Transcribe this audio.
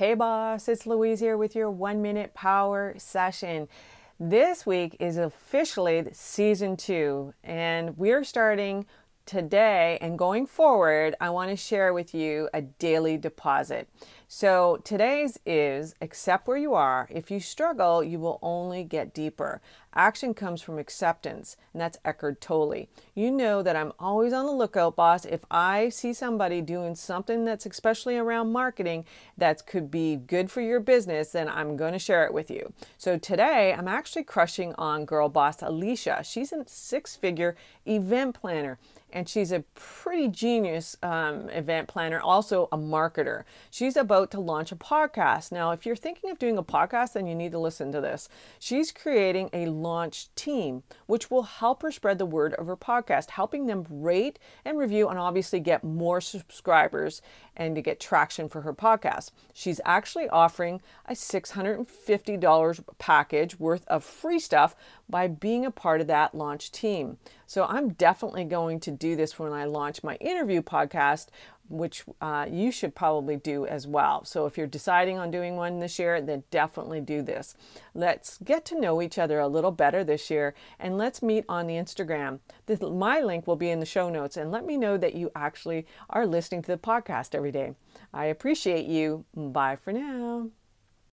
Hey, boss, it's Louise here with your one minute power session. This week is officially season two, and we're starting today and going forward. I want to share with you a daily deposit. So today's is accept where you are. If you struggle, you will only get deeper. Action comes from acceptance, and that's Eckhart Tolle. You know that I'm always on the lookout, boss. If I see somebody doing something that's especially around marketing that could be good for your business, then I'm going to share it with you. So today, I'm actually crushing on girl boss Alicia. She's a six figure event planner and she's a pretty genius um, event planner, also a marketer. She's about to launch a podcast. Now, if you're thinking of doing a podcast, then you need to listen to this. She's creating a launch team, which will help her spread the word of her podcast, helping them rate and review and obviously get more subscribers and to get traction for her podcast. She's actually offering a $650 package worth of free stuff by being a part of that launch team. So I'm definitely going to do this when I launch my interview podcast which uh, you should probably do as well. So if you're deciding on doing one this year, then definitely do this. Let's get to know each other a little better this year and let's meet on the Instagram. This, my link will be in the show notes and let me know that you actually are listening to the podcast every day. I appreciate you. Bye for now.